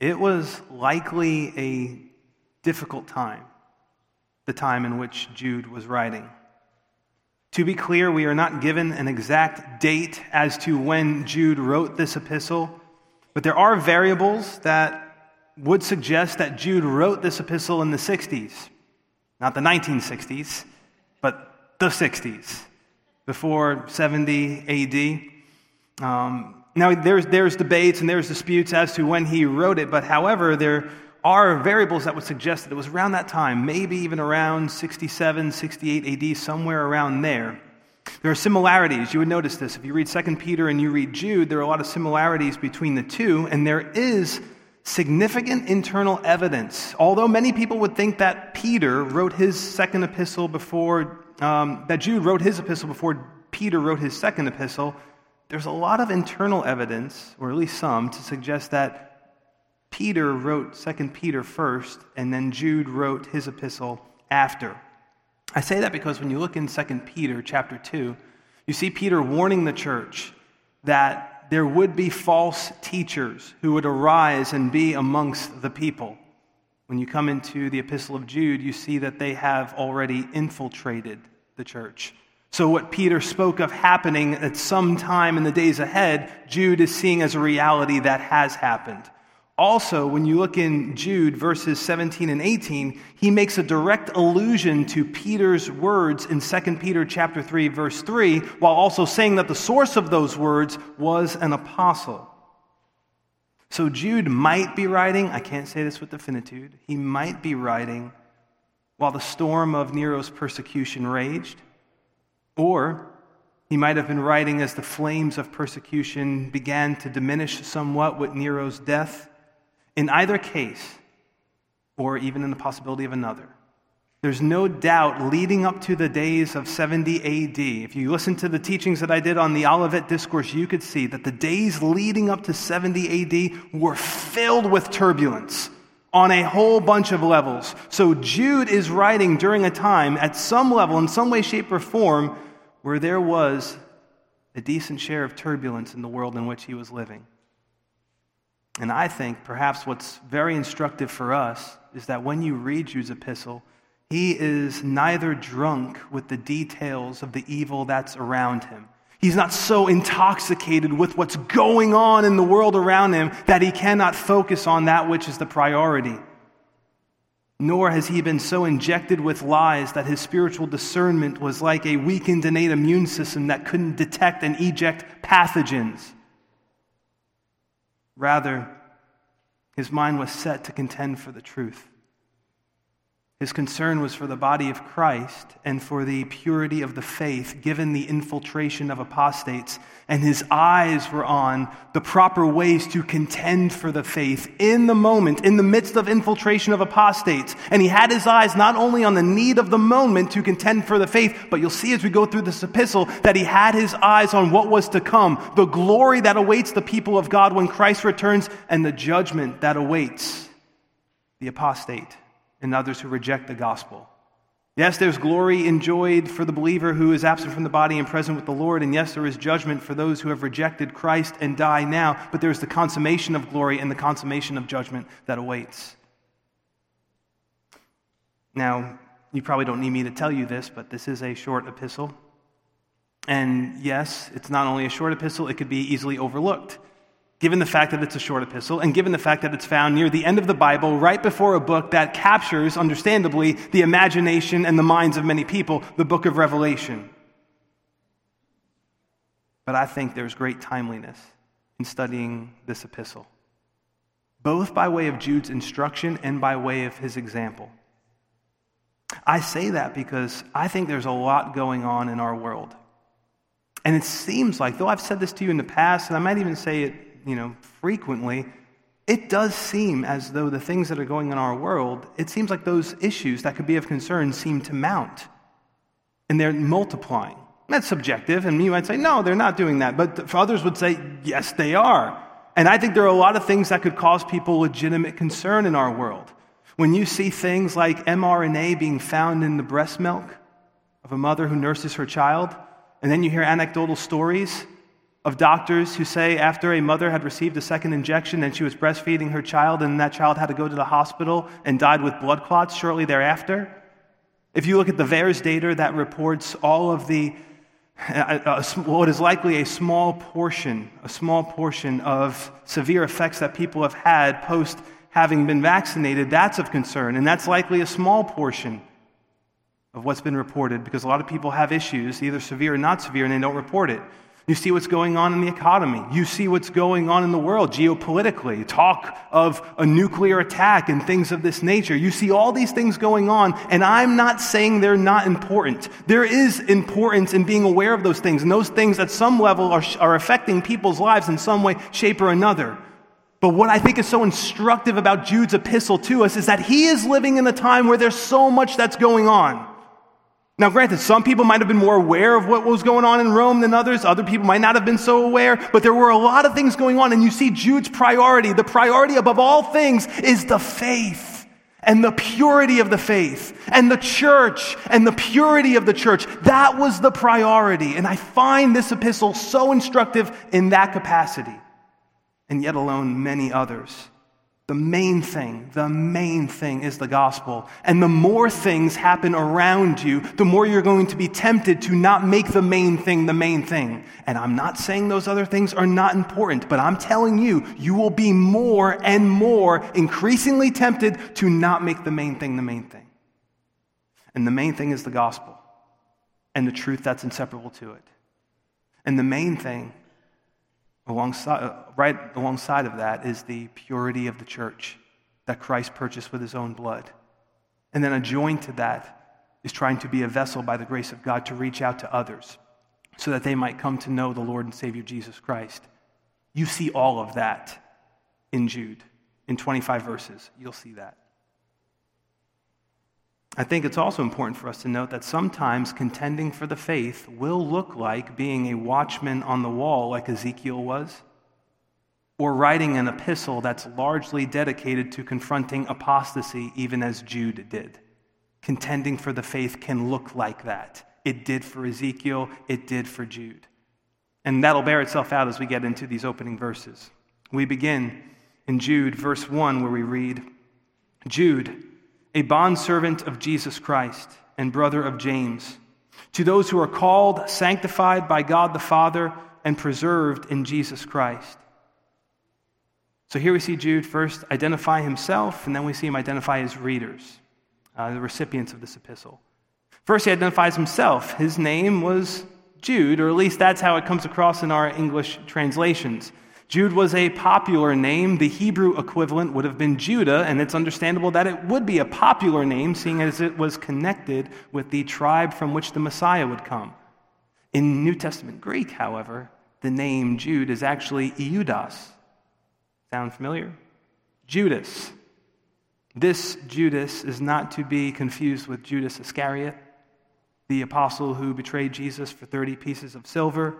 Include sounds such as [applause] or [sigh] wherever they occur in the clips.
It was likely a difficult time, the time in which Jude was writing. To be clear, we are not given an exact date as to when Jude wrote this epistle, but there are variables that would suggest that Jude wrote this epistle in the 60s. Not the 1960s, but the 60s, before 70 AD. Um, now, there's, there's debates and there's disputes as to when he wrote it, but however, there are variables that would suggest that it was around that time, maybe even around 67, 68 AD, somewhere around there. There are similarities. You would notice this. If you read 2 Peter and you read Jude, there are a lot of similarities between the two, and there is significant internal evidence. Although many people would think that Peter wrote his second epistle before, um, that Jude wrote his epistle before Peter wrote his second epistle, there's a lot of internal evidence, or at least some, to suggest that Peter wrote 2 Peter first, and then Jude wrote his epistle after. I say that because when you look in 2 Peter chapter 2, you see Peter warning the church that there would be false teachers who would arise and be amongst the people. When you come into the epistle of Jude, you see that they have already infiltrated the church. So, what Peter spoke of happening at some time in the days ahead, Jude is seeing as a reality that has happened. Also, when you look in Jude verses 17 and 18, he makes a direct allusion to Peter's words in 2 Peter chapter 3 verse 3, while also saying that the source of those words was an apostle. So Jude might be writing, I can't say this with definitude, he might be writing while the storm of Nero's persecution raged, or he might have been writing as the flames of persecution began to diminish somewhat with Nero's death in either case, or even in the possibility of another, there's no doubt leading up to the days of 70 AD. If you listen to the teachings that I did on the Olivet Discourse, you could see that the days leading up to 70 AD were filled with turbulence on a whole bunch of levels. So Jude is writing during a time, at some level, in some way, shape, or form, where there was a decent share of turbulence in the world in which he was living. And I think perhaps what's very instructive for us is that when you read Jude's epistle, he is neither drunk with the details of the evil that's around him. He's not so intoxicated with what's going on in the world around him that he cannot focus on that which is the priority. Nor has he been so injected with lies that his spiritual discernment was like a weakened innate immune system that couldn't detect and eject pathogens. Rather, his mind was set to contend for the truth. His concern was for the body of Christ and for the purity of the faith, given the infiltration of apostates. And his eyes were on the proper ways to contend for the faith in the moment, in the midst of infiltration of apostates. And he had his eyes not only on the need of the moment to contend for the faith, but you'll see as we go through this epistle that he had his eyes on what was to come the glory that awaits the people of God when Christ returns, and the judgment that awaits the apostate and others who reject the gospel. Yes, there's glory enjoyed for the believer who is absent from the body and present with the Lord. And yes, there is judgment for those who have rejected Christ and die now. But there's the consummation of glory and the consummation of judgment that awaits. Now, you probably don't need me to tell you this, but this is a short epistle. And yes, it's not only a short epistle, it could be easily overlooked given the fact that it's a short epistle, and given the fact that it's found near the end of the Bible, right before a book that captures, understandably, the imagination and the minds of many people, the book of Revelation. But I think there's great timeliness in studying this epistle, both by way of Jude's instruction and by way of his example. I say that because I think there's a lot going on in our world. And it seems like, though I've said this to you in the past, and I might even say it you know, frequently, it does seem as though the things that are going on in our world, it seems like those issues that could be of concern seem to mount. And they're multiplying. That's subjective, and you might say, no, they're not doing that. But others would say, yes, they are. And I think there are a lot of things that could cause people legitimate concern in our world. When you see things like mRNA being found in the breast milk of a mother who nurses her child, and then you hear anecdotal stories of doctors who say after a mother had received a second injection and she was breastfeeding her child, and that child had to go to the hospital and died with blood clots shortly thereafter. If you look at the VAERS data that reports all of the, uh, uh, what is likely a small portion, a small portion of severe effects that people have had post having been vaccinated, that's of concern. And that's likely a small portion of what's been reported because a lot of people have issues, either severe or not severe, and they don't report it. You see what's going on in the economy. You see what's going on in the world geopolitically. Talk of a nuclear attack and things of this nature. You see all these things going on, and I'm not saying they're not important. There is importance in being aware of those things, and those things at some level are, are affecting people's lives in some way, shape, or another. But what I think is so instructive about Jude's epistle to us is that he is living in a time where there's so much that's going on. Now, granted, some people might have been more aware of what was going on in Rome than others. Other people might not have been so aware, but there were a lot of things going on. And you see Jude's priority, the priority above all things is the faith and the purity of the faith and the church and the purity of the church. That was the priority. And I find this epistle so instructive in that capacity, and yet alone many others. The main thing, the main thing is the gospel. And the more things happen around you, the more you're going to be tempted to not make the main thing the main thing. And I'm not saying those other things are not important, but I'm telling you, you will be more and more increasingly tempted to not make the main thing the main thing. And the main thing is the gospel and the truth that's inseparable to it. And the main thing Alongside, uh, right alongside of that is the purity of the church that Christ purchased with his own blood. And then adjoined to that is trying to be a vessel by the grace of God to reach out to others so that they might come to know the Lord and Savior Jesus Christ. You see all of that in Jude. In 25 verses, you'll see that. I think it's also important for us to note that sometimes contending for the faith will look like being a watchman on the wall, like Ezekiel was, or writing an epistle that's largely dedicated to confronting apostasy, even as Jude did. Contending for the faith can look like that. It did for Ezekiel, it did for Jude. And that'll bear itself out as we get into these opening verses. We begin in Jude, verse 1, where we read Jude, a bondservant of Jesus Christ and brother of James, to those who are called, sanctified by God the Father, and preserved in Jesus Christ. So here we see Jude first identify himself, and then we see him identify his readers, uh, the recipients of this epistle. First, he identifies himself. His name was Jude, or at least that's how it comes across in our English translations. Jude was a popular name. The Hebrew equivalent would have been Judah, and it's understandable that it would be a popular name, seeing as it was connected with the tribe from which the Messiah would come. In New Testament Greek, however, the name Jude is actually Iudas. Sound familiar? Judas. This Judas is not to be confused with Judas Iscariot, the apostle who betrayed Jesus for 30 pieces of silver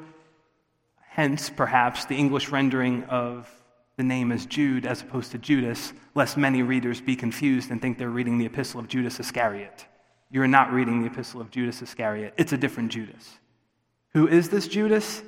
Hence, perhaps, the English rendering of the name as Jude as opposed to Judas, lest many readers be confused and think they're reading the epistle of Judas Iscariot. You're not reading the epistle of Judas Iscariot, it's a different Judas. Who is this Judas?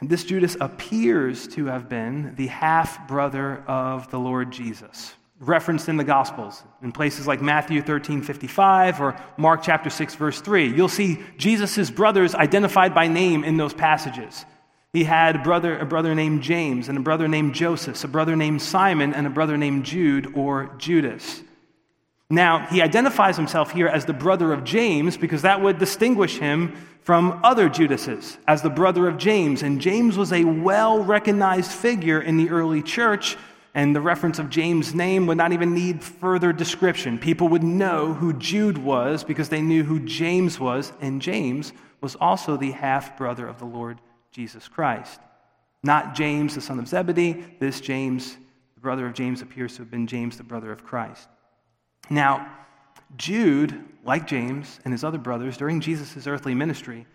This Judas appears to have been the half brother of the Lord Jesus, referenced in the Gospels, in places like Matthew 13 55 or Mark chapter 6, verse 3. You'll see Jesus' brothers identified by name in those passages. He had a brother, a brother named James, and a brother named Joseph, a brother named Simon, and a brother named Jude or Judas. Now, he identifies himself here as the brother of James because that would distinguish him from other Judases as the brother of James. And James was a well recognized figure in the early church, and the reference of James' name would not even need further description. People would know who Jude was because they knew who James was, and James was also the half brother of the Lord Jesus Christ. Not James, the son of Zebedee. This James, the brother of James, appears to have been James, the brother of Christ. Now, Jude, like James and his other brothers during Jesus' earthly ministry,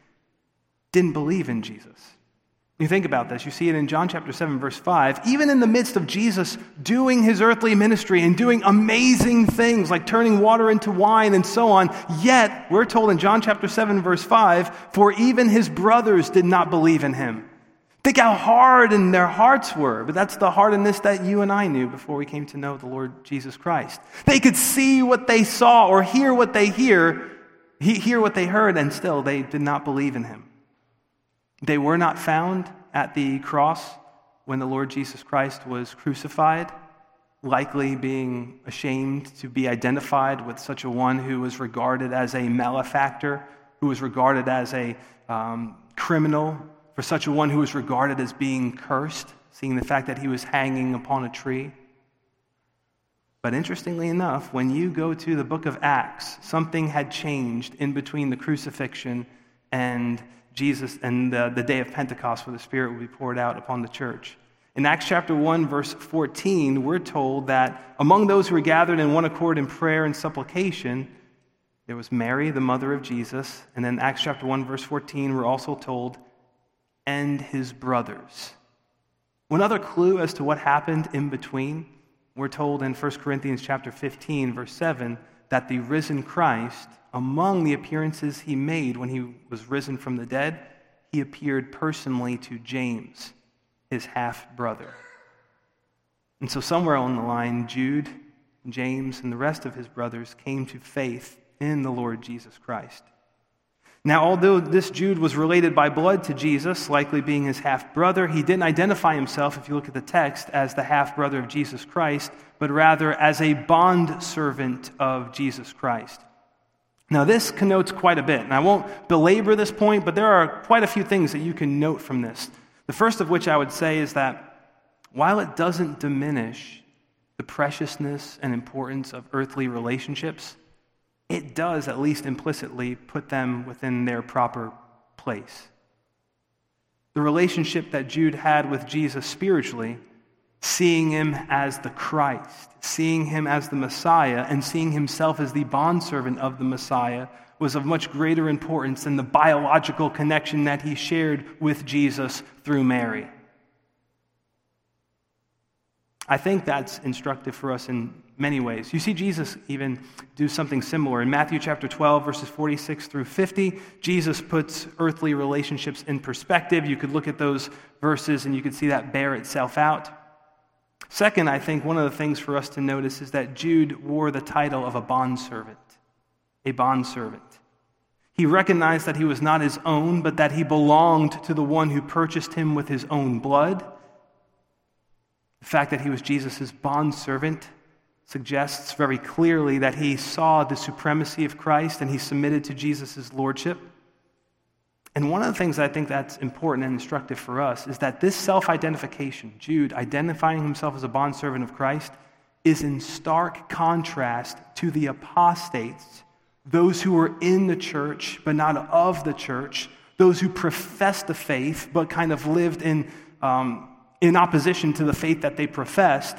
didn't believe in Jesus. You think about this, you see it in John chapter 7, verse 5. Even in the midst of Jesus doing his earthly ministry and doing amazing things like turning water into wine and so on, yet we're told in John chapter 7, verse 5, for even his brothers did not believe in him. Think how hard in their hearts were. But that's the hardness that you and I knew before we came to know the Lord Jesus Christ. They could see what they saw or hear what they hear, hear what they heard, and still they did not believe in him. They were not found at the cross when the Lord Jesus Christ was crucified, likely being ashamed to be identified with such a one who was regarded as a malefactor, who was regarded as a um, criminal, for such a one who was regarded as being cursed, seeing the fact that he was hanging upon a tree. But interestingly enough, when you go to the book of Acts, something had changed in between the crucifixion and Jesus and the, the day of Pentecost, where the Spirit will be poured out upon the church. In Acts chapter 1, verse 14, we're told that among those who were gathered in one accord in prayer and supplication, there was Mary, the mother of Jesus. And then Acts chapter 1, verse 14, we're also told, and his brothers. One other clue as to what happened in between, we're told in 1 Corinthians chapter 15, verse 7, that the risen Christ among the appearances he made when he was risen from the dead, he appeared personally to James, his half brother. And so, somewhere along the line, Jude, James, and the rest of his brothers came to faith in the Lord Jesus Christ. Now, although this Jude was related by blood to Jesus, likely being his half brother, he didn't identify himself, if you look at the text, as the half brother of Jesus Christ, but rather as a bond servant of Jesus Christ. Now, this connotes quite a bit, and I won't belabor this point, but there are quite a few things that you can note from this. The first of which I would say is that while it doesn't diminish the preciousness and importance of earthly relationships, it does at least implicitly put them within their proper place. The relationship that Jude had with Jesus spiritually seeing him as the Christ, seeing him as the Messiah, and seeing himself as the bondservant of the Messiah was of much greater importance than the biological connection that he shared with Jesus through Mary. I think that's instructive for us in many ways. You see Jesus even do something similar. In Matthew chapter 12, verses 46 through 50, Jesus puts earthly relationships in perspective. You could look at those verses and you could see that bear itself out. Second, I think one of the things for us to notice is that Jude wore the title of a bondservant, a bondservant. He recognized that he was not his own, but that he belonged to the one who purchased him with his own blood. The fact that he was Jesus' bondservant suggests very clearly that he saw the supremacy of Christ and he submitted to Jesus' lordship. And one of the things I think that's important and instructive for us is that this self identification, Jude identifying himself as a bondservant of Christ, is in stark contrast to the apostates, those who were in the church but not of the church, those who professed the faith but kind of lived in, um, in opposition to the faith that they professed.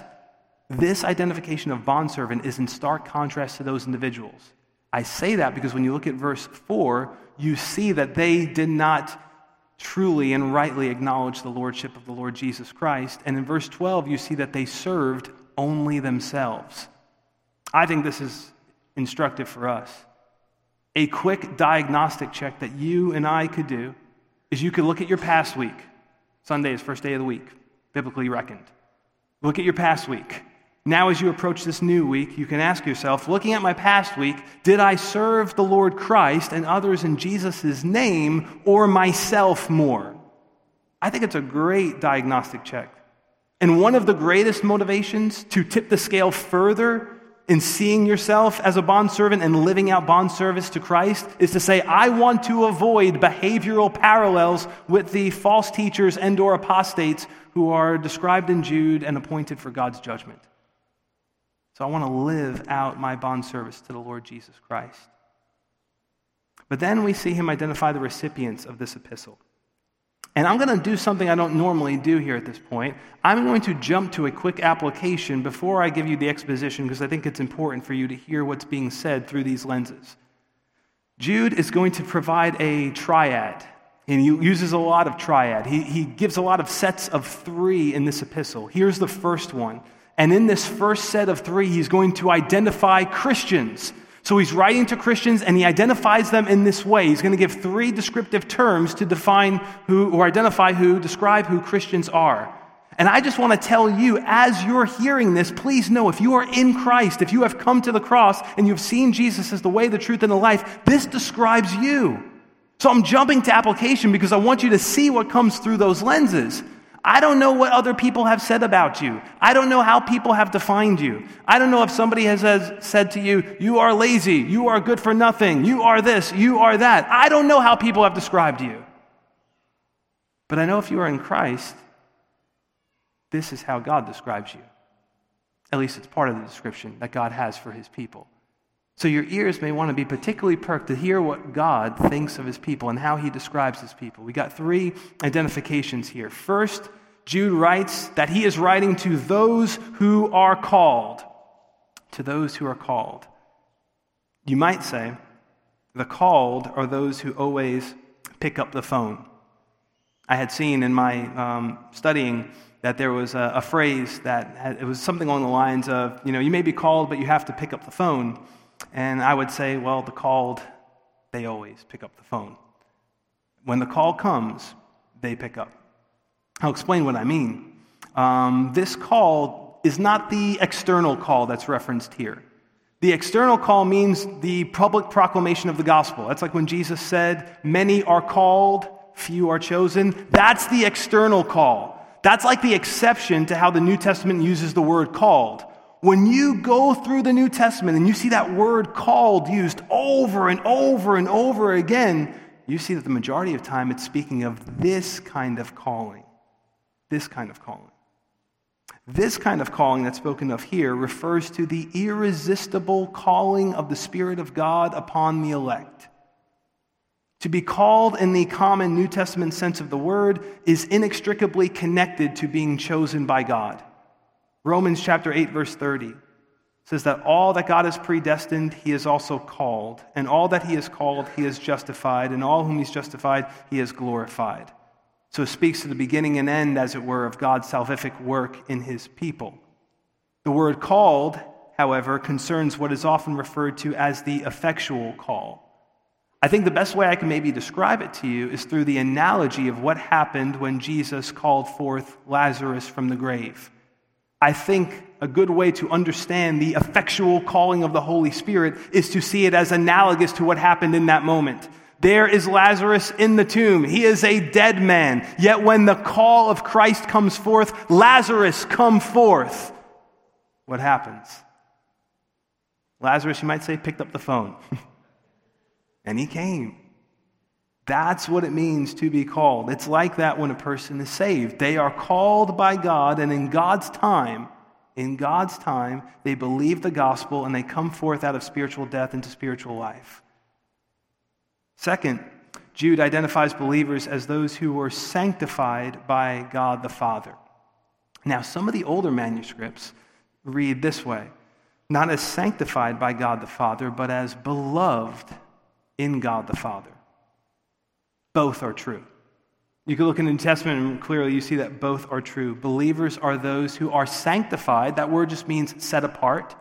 This identification of bondservant is in stark contrast to those individuals. I say that because when you look at verse 4, you see that they did not truly and rightly acknowledge the lordship of the Lord Jesus Christ. And in verse 12, you see that they served only themselves. I think this is instructive for us. A quick diagnostic check that you and I could do is you could look at your past week. Sunday is first day of the week, biblically reckoned. Look at your past week. Now, as you approach this new week, you can ask yourself looking at my past week, did I serve the Lord Christ and others in Jesus' name or myself more? I think it's a great diagnostic check. And one of the greatest motivations to tip the scale further in seeing yourself as a bondservant and living out bond service to Christ is to say, I want to avoid behavioral parallels with the false teachers and or apostates who are described in Jude and appointed for God's judgment. So I want to live out my bond service to the Lord Jesus Christ. But then we see him identify the recipients of this epistle. And I'm going to do something I don't normally do here at this point. I'm going to jump to a quick application before I give you the exposition because I think it's important for you to hear what's being said through these lenses. Jude is going to provide a triad, and he uses a lot of triad. He, he gives a lot of sets of three in this epistle. Here's the first one and in this first set of three, he's going to identify Christians. So he's writing to Christians and he identifies them in this way. He's going to give three descriptive terms to define who, or identify who, describe who Christians are. And I just want to tell you, as you're hearing this, please know if you are in Christ, if you have come to the cross and you've seen Jesus as the way, the truth, and the life, this describes you. So I'm jumping to application because I want you to see what comes through those lenses. I don't know what other people have said about you. I don't know how people have defined you. I don't know if somebody has said to you, you are lazy, you are good for nothing, you are this, you are that. I don't know how people have described you. But I know if you are in Christ, this is how God describes you. At least it's part of the description that God has for his people. So your ears may want to be particularly perked to hear what God thinks of his people and how he describes his people. We got three identifications here. First, Jude writes that he is writing to those who are called. To those who are called. You might say, the called are those who always pick up the phone. I had seen in my um, studying that there was a, a phrase that had, it was something along the lines of, you know, you may be called, but you have to pick up the phone. And I would say, well, the called, they always pick up the phone. When the call comes, they pick up. I'll explain what I mean. Um, this call is not the external call that's referenced here. The external call means the public proclamation of the gospel. That's like when Jesus said, Many are called, few are chosen. That's the external call. That's like the exception to how the New Testament uses the word called when you go through the New Testament and you see that word called used over and over and over again, you see that the majority of time it's speaking of this kind of calling. This kind of calling. This kind of calling that's spoken of here refers to the irresistible calling of the Spirit of God upon the elect. To be called in the common New Testament sense of the word is inextricably connected to being chosen by God. Romans chapter 8, verse 30 says that all that God has predestined, he has also called. And all that he has called, he has justified. And all whom he's justified, he has glorified. So it speaks to the beginning and end, as it were, of God's salvific work in his people. The word called, however, concerns what is often referred to as the effectual call. I think the best way I can maybe describe it to you is through the analogy of what happened when Jesus called forth Lazarus from the grave. I think a good way to understand the effectual calling of the Holy Spirit is to see it as analogous to what happened in that moment. There is Lazarus in the tomb. He is a dead man. Yet when the call of Christ comes forth, Lazarus, come forth. What happens? Lazarus, you might say, picked up the phone. [laughs] and he came. That's what it means to be called. It's like that when a person is saved. They are called by God, and in God's time, in God's time, they believe the gospel and they come forth out of spiritual death into spiritual life. Second, Jude identifies believers as those who were sanctified by God the Father. Now, some of the older manuscripts read this way not as sanctified by God the Father, but as beloved in God the Father. Both are true. You can look in the New Testament and clearly you see that both are true. Believers are those who are sanctified. That word just means set apart.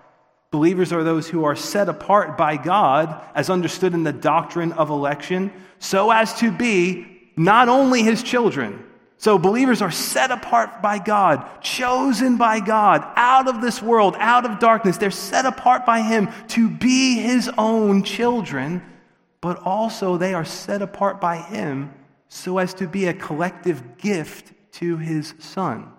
Believers are those who are set apart by God, as understood in the doctrine of election, so as to be not only his children. So believers are set apart by God, chosen by God, out of this world, out of darkness. They're set apart by him to be his own children but also they are set apart by Him so as to be a collective gift to His Son.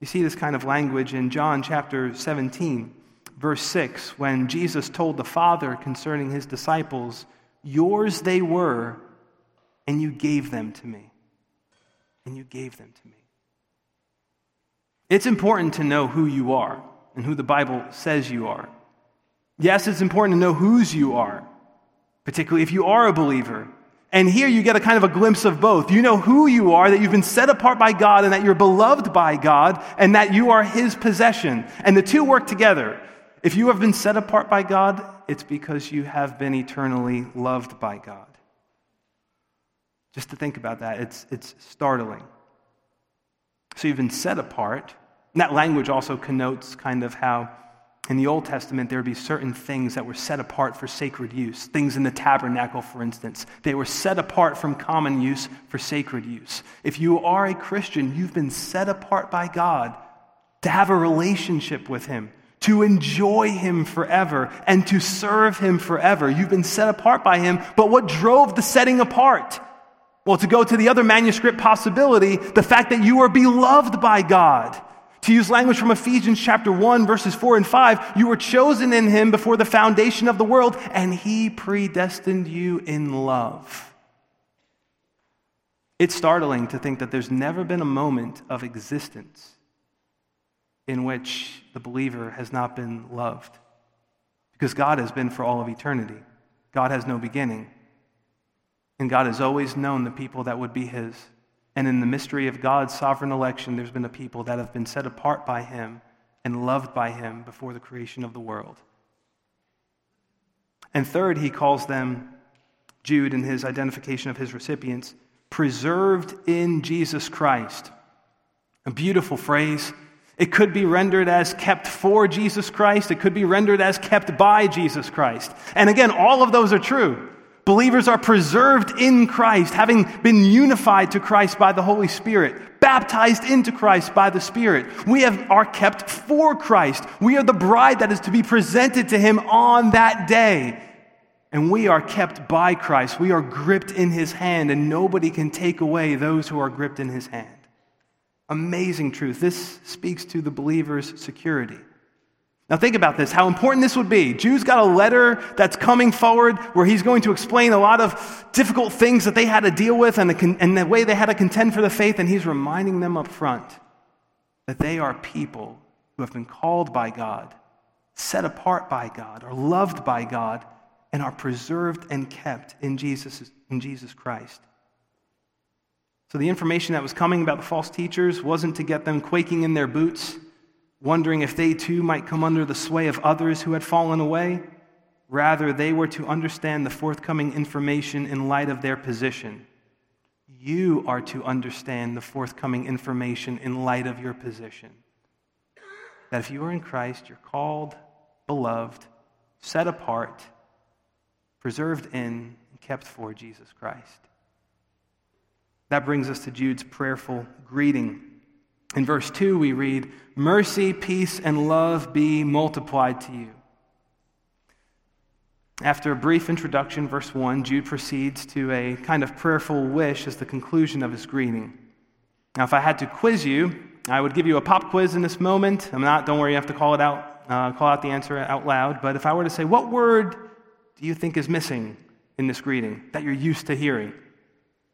You see this kind of language in John chapter 17, verse 6, when Jesus told the Father concerning His disciples, Yours they were, and you gave them to me. And you gave them to me. It's important to know who you are and who the Bible says you are. Yes, it's important to know whose you are particularly if you are a believer. And here you get a kind of a glimpse of both. You know who you are, that you've been set apart by God, and that you're beloved by God, and that you are His possession. And the two work together. If you have been set apart by God, it's because you have been eternally loved by God. Just to think about that, it's, it's startling. So you've been set apart. And that language also connotes kind of how In the Old Testament, there would be certain things that were set apart for sacred use. Things in the tabernacle, for instance. They were set apart from common use for sacred use. If you are a Christian, you've been set apart by God to have a relationship with Him, to enjoy Him forever, and to serve Him forever. You've been set apart by Him, but what drove the setting apart? Well, to go to the other manuscript possibility, the fact that you are beloved by God. To use language from Ephesians chapter 1, verses 4 and 5, you were chosen in him before the foundation of the world, and he predestined you in love. It's startling to think that there's never been a moment of existence in which the believer has not been loved. Because God has been for all of eternity, God has no beginning. And God has always known the people that would be his. And in the mystery of God's sovereign election, there's been a people that have been set apart by Him and loved by Him before the creation of the world. And third, he calls them, Jude, in his identification of his recipients, preserved in Jesus Christ. A beautiful phrase. It could be rendered as kept for Jesus Christ. It could be rendered as kept by Jesus Christ. And again, all of those are true. Believers are preserved in Christ, having been unified to Christ by the Holy Spirit, baptized into Christ by the Spirit. We have, are kept for Christ. We are the bride that is to be presented to Him on that day. And we are kept by Christ. We are gripped in His hand, and nobody can take away those who are gripped in His hand. Amazing truth. This speaks to the believer's security. Now, think about this how important this would be. Jude's got a letter that's coming forward where he's going to explain a lot of difficult things that they had to deal with and the, and the way they had to contend for the faith, and he's reminding them up front that they are people who have been called by God, set apart by God, are loved by God, and are preserved and kept in Jesus, in Jesus Christ. So, the information that was coming about the false teachers wasn't to get them quaking in their boots wondering if they too might come under the sway of others who had fallen away. Rather, they were to understand the forthcoming information in light of their position. You are to understand the forthcoming information in light of your position. That if you are in Christ, you're called, beloved, set apart, preserved in, and kept for Jesus Christ. That brings us to Jude's prayerful greeting. In verse 2, we read, Mercy, peace, and love be multiplied to you. After a brief introduction, verse 1, Jude proceeds to a kind of prayerful wish as the conclusion of his greeting. Now, if I had to quiz you, I would give you a pop quiz in this moment. I'm not, don't worry, you have to call it out, uh, call out the answer out loud. But if I were to say, what word do you think is missing in this greeting that you're used to hearing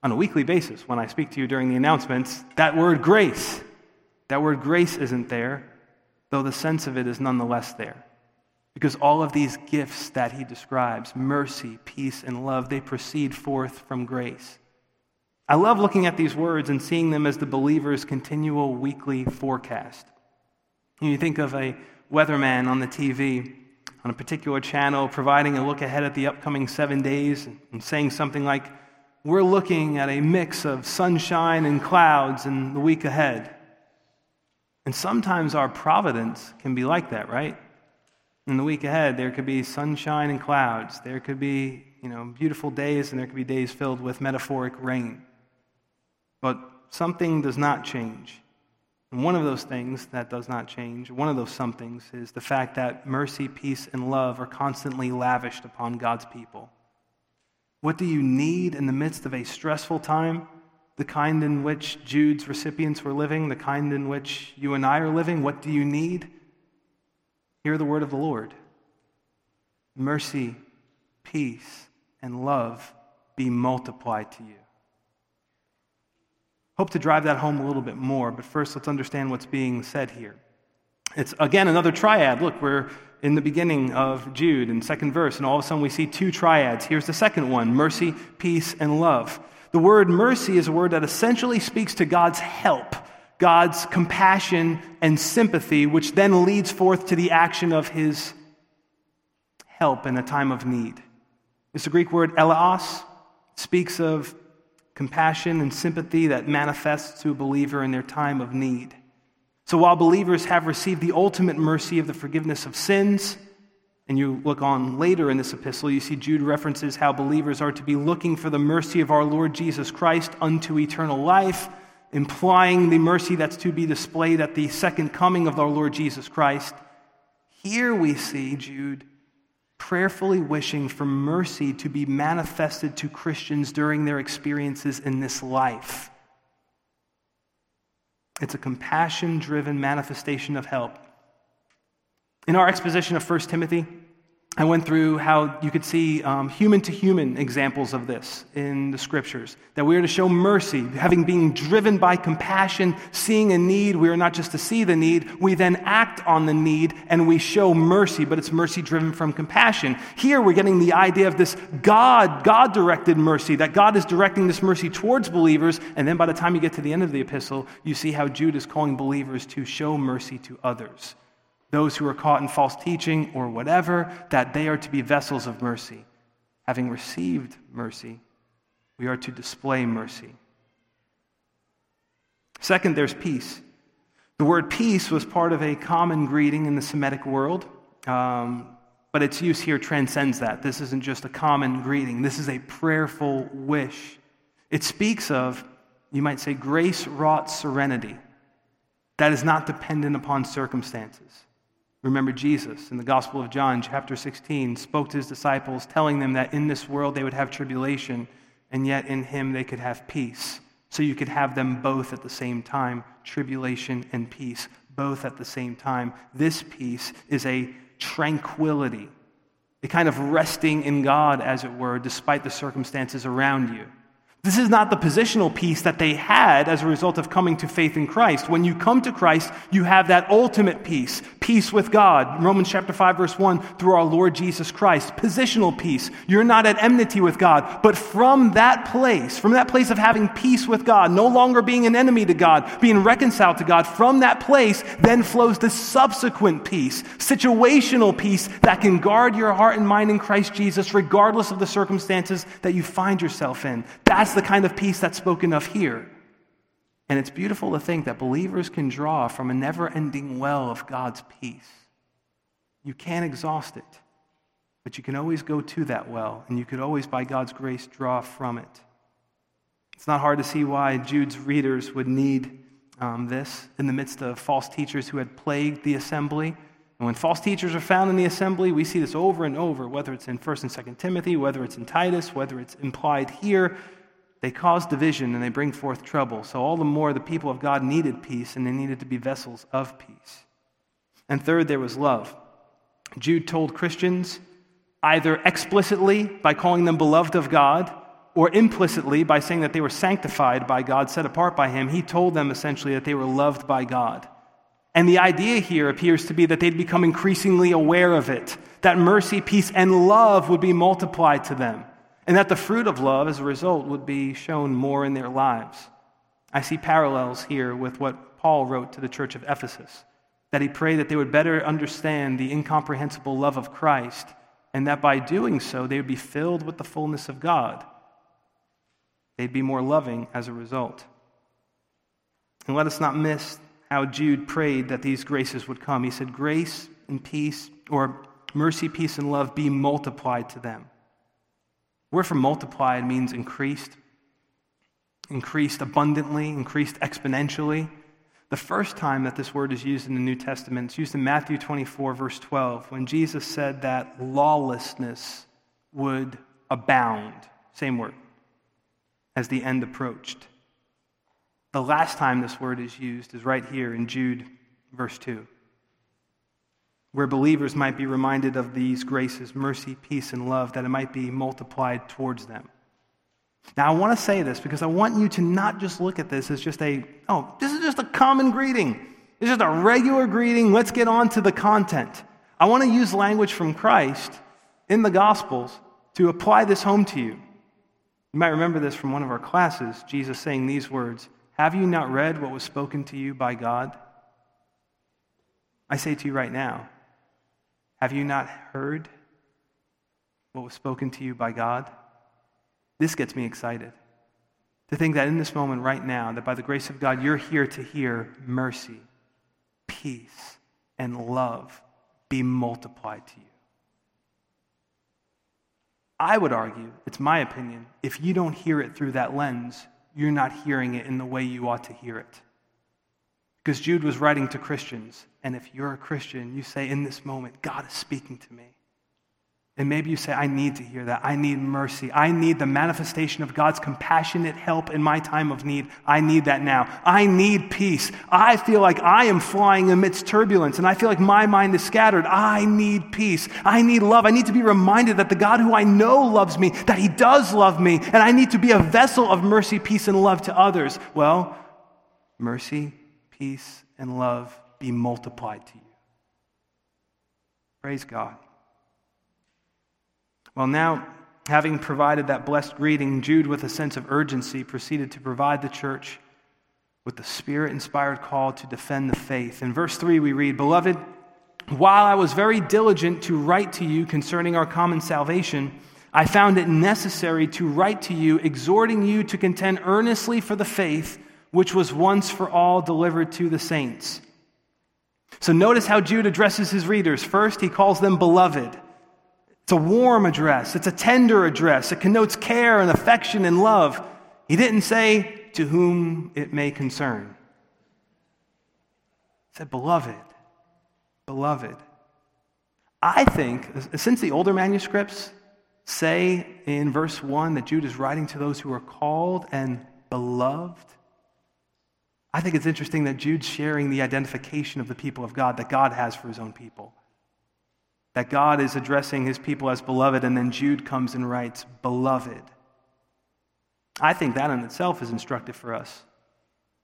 on a weekly basis when I speak to you during the announcements? That word grace. That word grace isn't there, though the sense of it is nonetheless there. Because all of these gifts that he describes mercy, peace, and love they proceed forth from grace. I love looking at these words and seeing them as the believer's continual weekly forecast. You think of a weatherman on the TV on a particular channel providing a look ahead at the upcoming seven days and saying something like, We're looking at a mix of sunshine and clouds in the week ahead. And sometimes our providence can be like that, right? In the week ahead, there could be sunshine and clouds. There could be, you know, beautiful days, and there could be days filled with metaphoric rain. But something does not change. And one of those things that does not change, one of those somethings, is the fact that mercy, peace, and love are constantly lavished upon God's people. What do you need in the midst of a stressful time? the kind in which Jude's recipients were living, the kind in which you and I are living? What do you need? Hear the word of the Lord. Mercy, peace, and love be multiplied to you. Hope to drive that home a little bit more, but first let's understand what's being said here. It's again another triad. Look, we're in the beginning of Jude in second verse, and all of a sudden we see two triads. Here's the second one mercy, peace, and love. The word mercy is a word that essentially speaks to God's help, God's compassion and sympathy, which then leads forth to the action of his help in a time of need. It's the Greek word eleos, speaks of compassion and sympathy that manifests to a believer in their time of need. So while believers have received the ultimate mercy of the forgiveness of sins, and you look on later in this epistle, you see Jude references how believers are to be looking for the mercy of our Lord Jesus Christ unto eternal life, implying the mercy that's to be displayed at the second coming of our Lord Jesus Christ. Here we see Jude prayerfully wishing for mercy to be manifested to Christians during their experiences in this life. It's a compassion driven manifestation of help. In our exposition of 1 Timothy, I went through how you could see um, human to human examples of this in the scriptures. That we are to show mercy, having been driven by compassion, seeing a need. We are not just to see the need, we then act on the need and we show mercy, but it's mercy driven from compassion. Here we're getting the idea of this God, God directed mercy, that God is directing this mercy towards believers. And then by the time you get to the end of the epistle, you see how Jude is calling believers to show mercy to others those who are caught in false teaching or whatever, that they are to be vessels of mercy. Having received mercy, we are to display mercy. Second, there's peace. The word peace was part of a common greeting in the Semitic world, um, but its use here transcends that. This isn't just a common greeting, this is a prayerful wish. It speaks of, you might say, grace wrought serenity that is not dependent upon circumstances. Remember, Jesus in the Gospel of John, chapter 16, spoke to his disciples, telling them that in this world they would have tribulation, and yet in him they could have peace. So you could have them both at the same time tribulation and peace, both at the same time. This peace is a tranquility, a kind of resting in God, as it were, despite the circumstances around you. This is not the positional peace that they had as a result of coming to faith in Christ. When you come to Christ, you have that ultimate peace, peace with God. Romans chapter 5 verse 1 through our Lord Jesus Christ. Positional peace. You're not at enmity with God, but from that place, from that place of having peace with God, no longer being an enemy to God, being reconciled to God, from that place then flows the subsequent peace, situational peace that can guard your heart and mind in Christ Jesus regardless of the circumstances that you find yourself in. That's the kind of peace that's spoken of here. And it's beautiful to think that believers can draw from a never ending well of God's peace. You can't exhaust it, but you can always go to that well, and you could always, by God's grace, draw from it. It's not hard to see why Jude's readers would need um, this in the midst of false teachers who had plagued the assembly. And when false teachers are found in the assembly, we see this over and over, whether it's in 1st and 2nd Timothy, whether it's in Titus, whether it's implied here. They cause division and they bring forth trouble. So, all the more the people of God needed peace and they needed to be vessels of peace. And third, there was love. Jude told Christians either explicitly by calling them beloved of God or implicitly by saying that they were sanctified by God, set apart by Him. He told them essentially that they were loved by God. And the idea here appears to be that they'd become increasingly aware of it, that mercy, peace, and love would be multiplied to them and that the fruit of love, as a result, would be shown more in their lives. I see parallels here with what Paul wrote to the church of Ephesus that he prayed that they would better understand the incomprehensible love of Christ, and that by doing so, they would be filled with the fullness of God. They'd be more loving as a result. And let us not miss how Jude prayed that these graces would come. He said, Grace and peace, or mercy, peace, and love be multiplied to them. Word for multiplied means increased, increased abundantly, increased exponentially. The first time that this word is used in the New Testament, it's used in Matthew 24, verse 12, when Jesus said that lawlessness would abound. Same word, as the end approached. The last time this word is used is right here in Jude, verse 2 where believers might be reminded of these graces, mercy, peace, and love, that it might be multiplied towards them. Now, I want to say this because I want you to not just look at this as just a, oh, this is just a common greeting. It's just a regular greeting. Let's get on to the content. I want to use language from Christ in the Gospels to apply this home to you. You might remember this from one of our classes, Jesus saying these words Have you not read what was spoken to you by God? I say to you right now, have you not heard what was spoken to you by God? This gets me excited. To think that in this moment right now, that by the grace of God, you're here to hear mercy, peace, and love be multiplied to you. I would argue, it's my opinion, if you don't hear it through that lens, you're not hearing it in the way you ought to hear it. Because Jude was writing to Christians, and if you're a Christian, you say, In this moment, God is speaking to me. And maybe you say, I need to hear that. I need mercy. I need the manifestation of God's compassionate help in my time of need. I need that now. I need peace. I feel like I am flying amidst turbulence and I feel like my mind is scattered. I need peace. I need love. I need to be reminded that the God who I know loves me, that He does love me, and I need to be a vessel of mercy, peace, and love to others. Well, mercy, peace, and love be multiplied to you. Praise God. Well, now, having provided that blessed greeting, Jude, with a sense of urgency, proceeded to provide the church with the spirit inspired call to defend the faith. In verse 3, we read, Beloved, while I was very diligent to write to you concerning our common salvation, I found it necessary to write to you, exhorting you to contend earnestly for the faith which was once for all delivered to the saints. So notice how Jude addresses his readers. First, he calls them beloved. It's a warm address, it's a tender address. It connotes care and affection and love. He didn't say, to whom it may concern. He said, beloved, beloved. I think, since the older manuscripts say in verse 1 that Jude is writing to those who are called and beloved, I think it's interesting that Jude's sharing the identification of the people of God that God has for his own people that God is addressing his people as beloved, and then Jude comes and writes, Beloved. I think that in itself is instructive for us.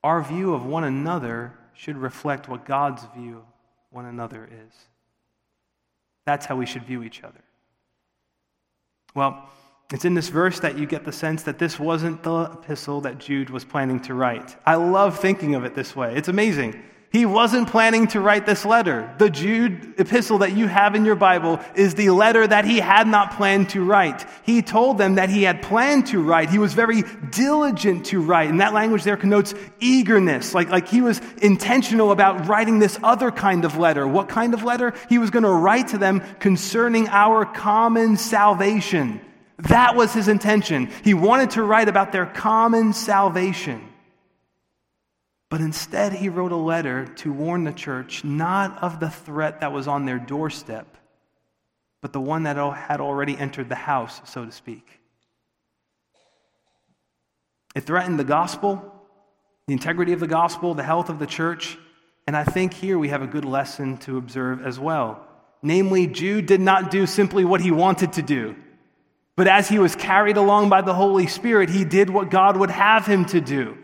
Our view of one another should reflect what God's view of one another is. That's how we should view each other. Well, it's in this verse that you get the sense that this wasn't the epistle that Jude was planning to write. I love thinking of it this way. It's amazing. He wasn't planning to write this letter. The Jude epistle that you have in your Bible is the letter that he had not planned to write. He told them that he had planned to write. He was very diligent to write. And that language there connotes eagerness, like, like he was intentional about writing this other kind of letter. What kind of letter? He was going to write to them concerning our common salvation. That was his intention. He wanted to write about their common salvation. But instead, he wrote a letter to warn the church not of the threat that was on their doorstep, but the one that had already entered the house, so to speak. It threatened the gospel, the integrity of the gospel, the health of the church, and I think here we have a good lesson to observe as well. Namely, Jude did not do simply what he wanted to do, but as he was carried along by the Holy Spirit, he did what God would have him to do.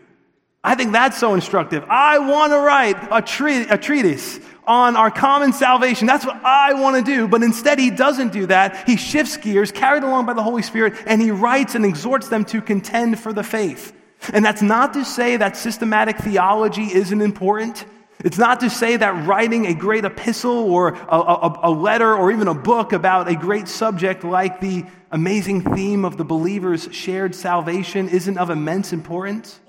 I think that's so instructive. I want to write a, tre- a treatise on our common salvation. That's what I want to do. But instead, he doesn't do that. He shifts gears, carried along by the Holy Spirit, and he writes and exhorts them to contend for the faith. And that's not to say that systematic theology isn't important. It's not to say that writing a great epistle or a, a, a, letter or even a book about a great subject like the amazing theme of the believer's shared salvation isn't of immense importance.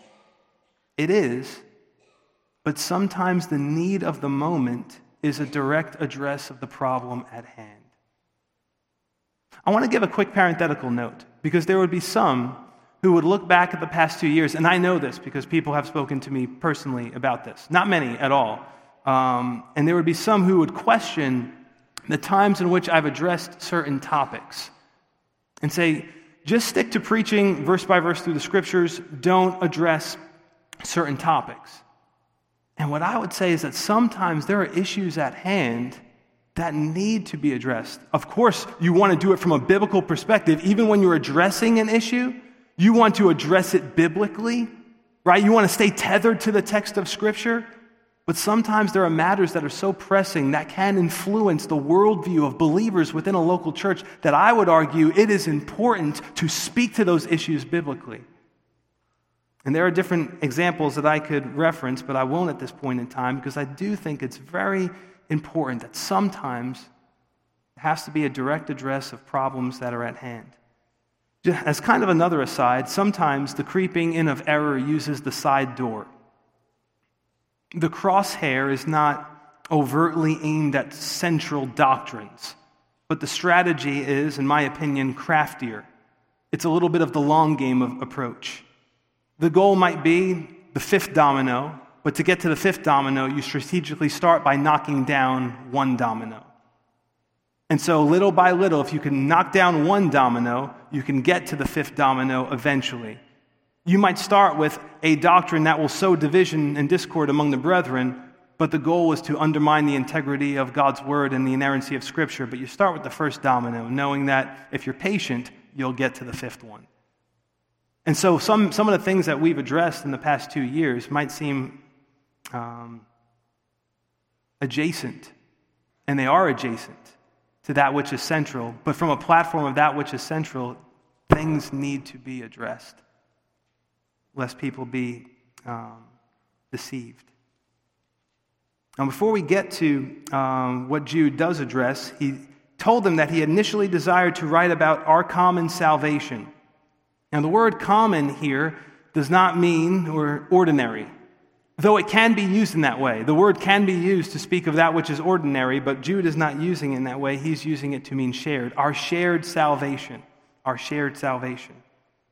It is, but sometimes the need of the moment is a direct address of the problem at hand. I want to give a quick parenthetical note because there would be some who would look back at the past two years, and I know this because people have spoken to me personally about this. Not many at all. Um, and there would be some who would question the times in which I've addressed certain topics and say, just stick to preaching verse by verse through the scriptures, don't address certain topics. And what I would say is that sometimes there are issues at hand that need to be addressed. Of course, you want to do it from a biblical perspective. Even when you're addressing an issue, you want to address it biblically, right? You want to stay tethered to the text of Scripture. But sometimes there are matters that are so pressing that can influence the worldview of believers within a local church that I would argue it is important to speak to those issues biblically. And there are different examples that I could reference, but I won't at this point in time because I do think it's very important that sometimes it has to be a direct address of problems that are at hand. As kind of another aside, sometimes the creeping in of error uses the side door. The crosshair is not overtly aimed at central doctrines. But the strategy is, in my opinion, craftier. It's a little bit of the long game of approach. The goal might be the fifth domino, but to get to the fifth domino, you strategically start by knocking down one domino. And so, little by little, if you can knock down one domino, you can get to the fifth domino eventually. You might start with a doctrine that will sow division and discord among the brethren, but the goal is to undermine the integrity of God's word and the inerrancy of Scripture. But you start with the first domino, knowing that if you're patient, you'll get to the fifth one. And so, some, some of the things that we've addressed in the past two years might seem um, adjacent, and they are adjacent to that which is central. But from a platform of that which is central, things need to be addressed, lest people be um, deceived. Now, before we get to um, what Jude does address, he told them that he initially desired to write about our common salvation. Now, the word common here does not mean or ordinary. Though it can be used in that way. The word can be used to speak of that which is ordinary, but Jude is not using it in that way. He's using it to mean shared. Our shared salvation. Our shared salvation.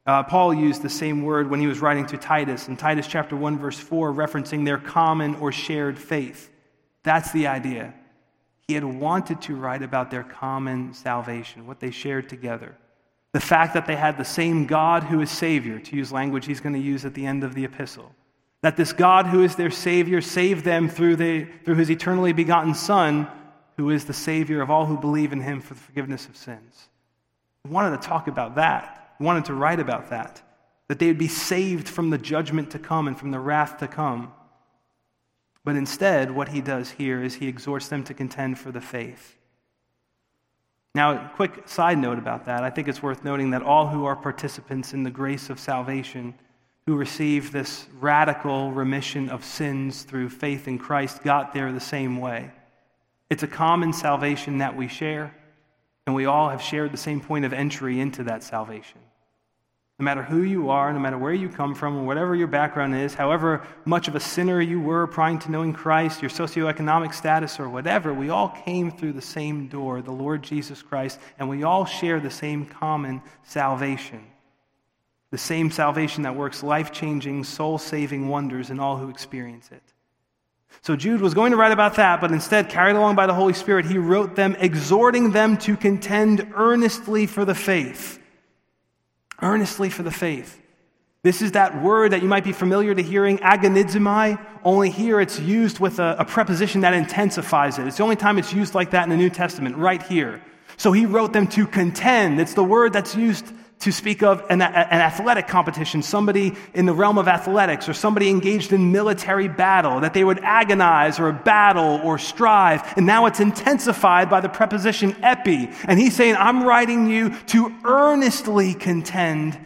Uh, Paul used the same word when he was writing to Titus in Titus chapter 1, verse 4, referencing their common or shared faith. That's the idea. He had wanted to write about their common salvation, what they shared together. The fact that they had the same God who is Savior, to use language he's going to use at the end of the epistle that this God who is their Savior saved them through, the, through his eternally begotten Son, who is the Savior of all who believe in him for the forgiveness of sins. We wanted to talk about that. We wanted to write about that. That they would be saved from the judgment to come and from the wrath to come. But instead, what he does here is he exhorts them to contend for the faith. Now, a quick side note about that. I think it's worth noting that all who are participants in the grace of salvation who received this radical remission of sins through faith in Christ got there the same way. It's a common salvation that we share, and we all have shared the same point of entry into that salvation. No matter who you are, no matter where you come from, whatever your background is, however much of a sinner you were prior to knowing Christ, your socioeconomic status, or whatever, we all came through the same door, the Lord Jesus Christ, and we all share the same common salvation the same salvation that works life changing, soul saving wonders in all who experience it. So Jude was going to write about that, but instead, carried along by the Holy Spirit, he wrote them, exhorting them to contend earnestly for the faith. Earnestly for the faith. This is that word that you might be familiar to hearing, agonizomai, only here it's used with a, a preposition that intensifies it. It's the only time it's used like that in the New Testament, right here. So he wrote them to contend. It's the word that's used to speak of an, an, athletic competition, somebody in the realm of athletics, or somebody engaged in military battle, that they would agonize or battle or strive. And now it's intensified by the preposition epi. And he's saying, I'm writing you to earnestly contend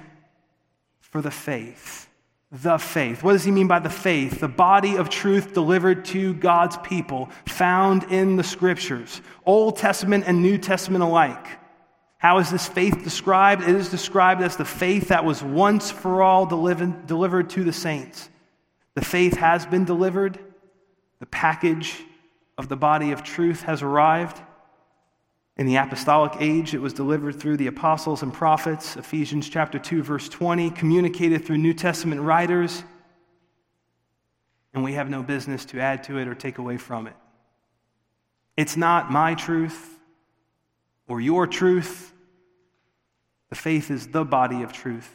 for the faith. The faith. What does he mean by the faith? The body of truth delivered to God's people, found in the scriptures, Old Testament and New Testament alike. How is this faith described? It is described as the faith that was once for all delivered, to the saints. The faith has been delivered. The package of the body of truth has arrived. In the apostolic age, it was delivered through the apostles and prophets, Ephesians chapter 2 verse 20, communicated through New Testament writers, and we have no business to add to it or take away from it. It's not my truth or your truth. The faith is the body of truth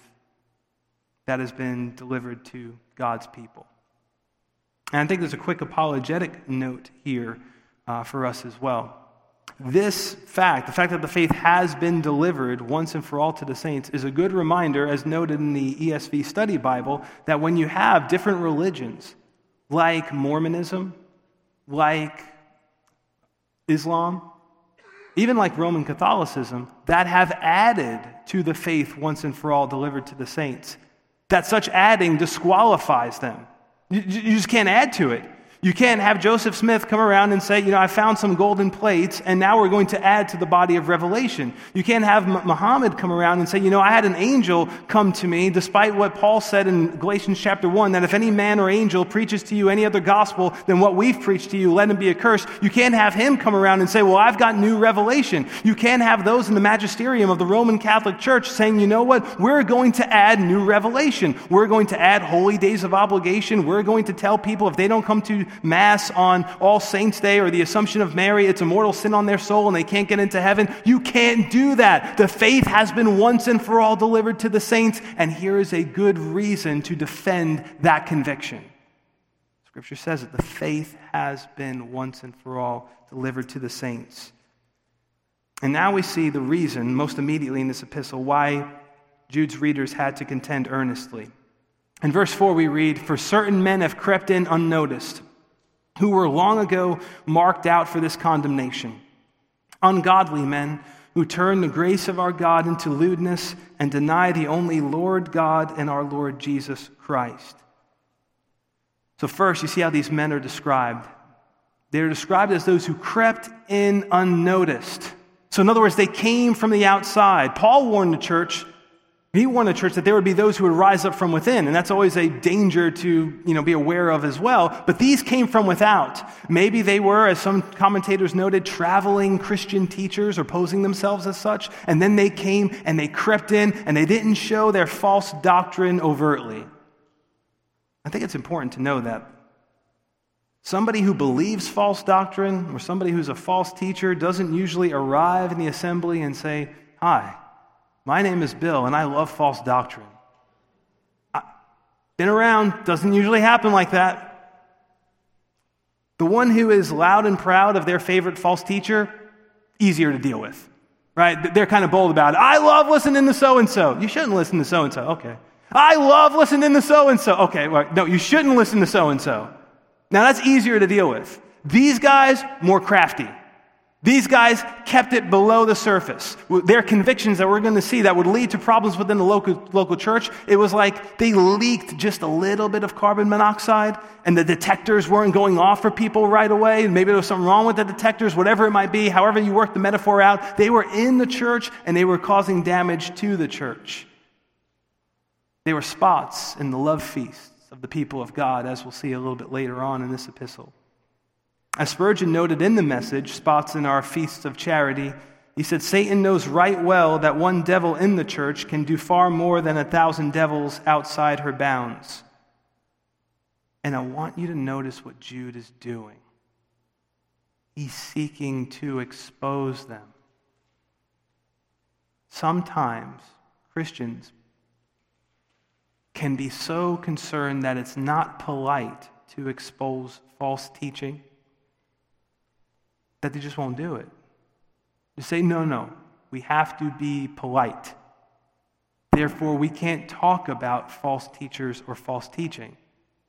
that has been delivered to God's people. And I think there's a quick apologetic note here uh, for us as well. This fact, the fact that the faith has been delivered once and for all to the saints, is a good reminder, as noted in the ESV Study Bible, that when you have different religions, like Mormonism, like Islam, even like Roman Catholicism, that have added to the faith once and for all delivered to the saints. That such adding disqualifies them. You, you just can't add to it. You can't have Joseph Smith come around and say, you know, I found some golden plates and now we're going to add to the body of Revelation. You can't have Muhammad come around and say, you know, I had an angel come to me, despite what Paul said in Galatians chapter 1, that if any man or angel preaches to you any other gospel than what we've preached to you, let him be accursed. You can't have him come around and say, well, I've got new revelation. You can't have those in the magisterium of the Roman Catholic Church saying, you know what, we're going to add new revelation. We're going to add holy days of obligation. We're going to tell people if they don't come to Mass on All Saints' Day or the Assumption of Mary, it's a mortal sin on their soul and they can't get into heaven. You can't do that. The faith has been once and for all delivered to the saints, and here is a good reason to defend that conviction. Scripture says that the faith has been once and for all delivered to the saints. And now we see the reason, most immediately in this epistle, why Jude's readers had to contend earnestly. In verse 4, we read, For certain men have crept in unnoticed who were long ago marked out for this condemnation. Ungodly men who turn the grace of our God into lewdness and deny the only Lord God and our Lord Jesus Christ. So, first, you see how these men are described. They're described as those who crept in unnoticed. So, in other words, they came from the outside. Paul warned the church he warned the church that there would be those who would rise up from within, and that's always a danger to you know, be aware of as well. But these came from without. Maybe they were, as some commentators noted, traveling Christian teachers or posing themselves as such, and then they came and they crept in and they didn't show their false doctrine overtly. I think it's important to know that somebody who believes false doctrine or somebody who's a false teacher doesn't usually arrive in the assembly and say, Hi. My name is Bill, and I love false doctrine. I've been around, doesn't usually happen like that. The one who is loud and proud of their favorite false teacher, easier to deal with, right? They're kind of bold about it. I love listening to so and so. You shouldn't listen to so and so. Okay. I love listening to so and so. Okay. Well, no, you shouldn't listen to so and so. Now that's easier to deal with. These guys, more crafty. These guys kept it below the surface. Their convictions that we're going to see that would lead to problems within the local, local church, it was like they leaked just a little bit of carbon monoxide and the detectors weren't going off for people right away. Maybe there was something wrong with the detectors, whatever it might be, however you work the metaphor out. They were in the church and they were causing damage to the church. They were spots in the love feasts of the people of God, as we'll see a little bit later on in this epistle. As Spurgeon noted in the message, Spots in Our Feasts of Charity, he said, Satan knows right well that one devil in the church can do far more than a thousand devils outside her bounds. And I want you to notice what Jude is doing. He's seeking to expose them. Sometimes Christians can be so concerned that it's not polite to expose false teaching that they just won't do it. They say, no, no, we have to be polite. Therefore, we can't talk about false teachers or false teaching.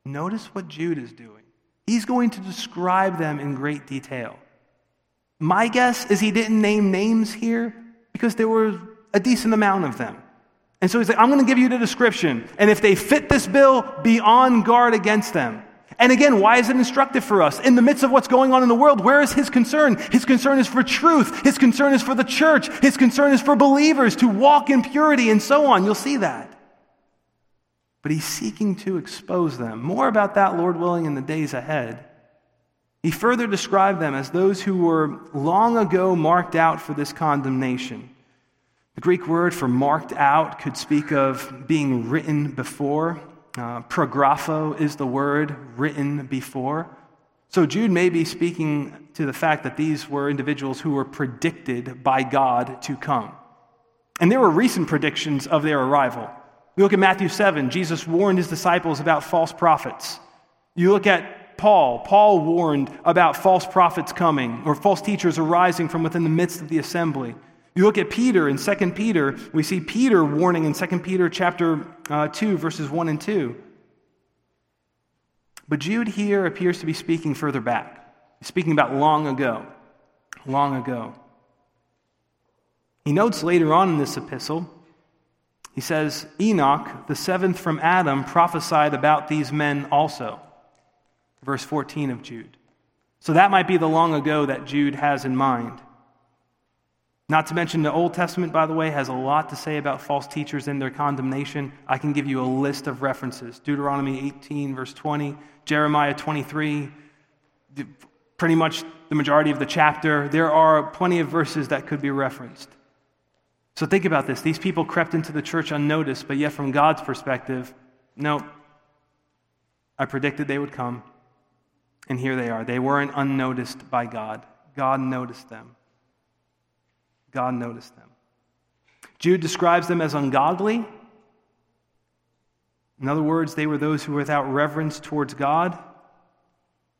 Notice what Jude is doing. He's going to describe them in great detail. My guess is he didn't name names here because there were a decent amount of them. And so he's like, I'm going to give you the description. And if they fit this bill, be on guard against them. And again, why is it instructive for us? In the midst of what's going on in the world, where is his concern? His concern is for truth. His concern is for the church. His concern is for believers to walk in purity and so on. You'll see that. But he's seeking to expose them. More about that, Lord willing, in the days ahead. He further described them as those who were long ago marked out for this condemnation. The Greek word for marked out could speak of being written before. Uh, prographo is the word written before. So Jude may be speaking to the fact that these were individuals who were predicted by God to come. And there were recent predictions of their arrival. You look at Matthew 7, Jesus warned his disciples about false prophets. You look at Paul, Paul warned about false prophets coming or false teachers arising from within the midst of the assembly. You look at Peter in 2 Peter, we see Peter warning in 2 Peter chapter uh, 2, verses 1 and 2. But Jude here appears to be speaking further back. Speaking about long ago. Long ago. He notes later on in this epistle, he says, Enoch, the seventh from Adam, prophesied about these men also. verse 14 of Jude. So that might be the long ago that Jude has in mind. Not to mention, the Old Testament, by the way, has a lot to say about false teachers and their condemnation. I can give you a list of references Deuteronomy 18, verse 20, Jeremiah 23, pretty much the majority of the chapter. There are plenty of verses that could be referenced. So think about this. These people crept into the church unnoticed, but yet from God's perspective, no, I predicted they would come. And here they are. They weren't unnoticed by God, God noticed them. God noticed them. Jude describes them as ungodly. In other words, they were those who were without reverence towards God.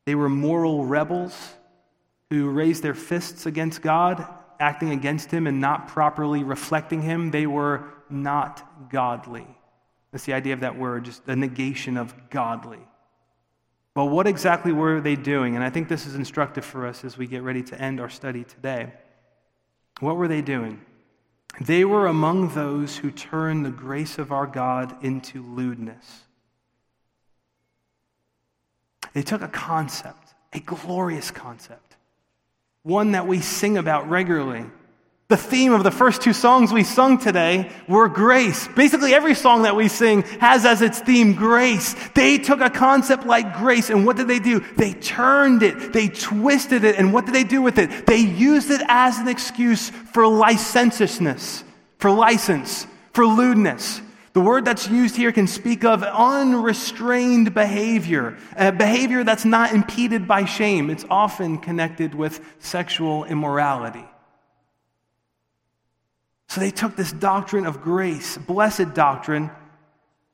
They were moral rebels who raised their fists against God, acting against Him and not properly reflecting Him. They were not godly. That's the idea of that word, just a negation of godly. But what exactly were they doing? And I think this is instructive for us as we get ready to end our study today. What were they doing? They were among those who turn the grace of our God into lewdness. They took a concept, a glorious concept, one that we sing about regularly, the theme of the first two songs we sung today were grace. Basically, every song that we sing has as its theme grace. They took a concept like grace, and what did they do? They turned it, they twisted it, and what did they do with it? They used it as an excuse for licentiousness, for license, for lewdness. The word that's used here can speak of unrestrained behavior, a behavior that's not impeded by shame. It's often connected with sexual immorality. So they took this doctrine of grace, blessed doctrine,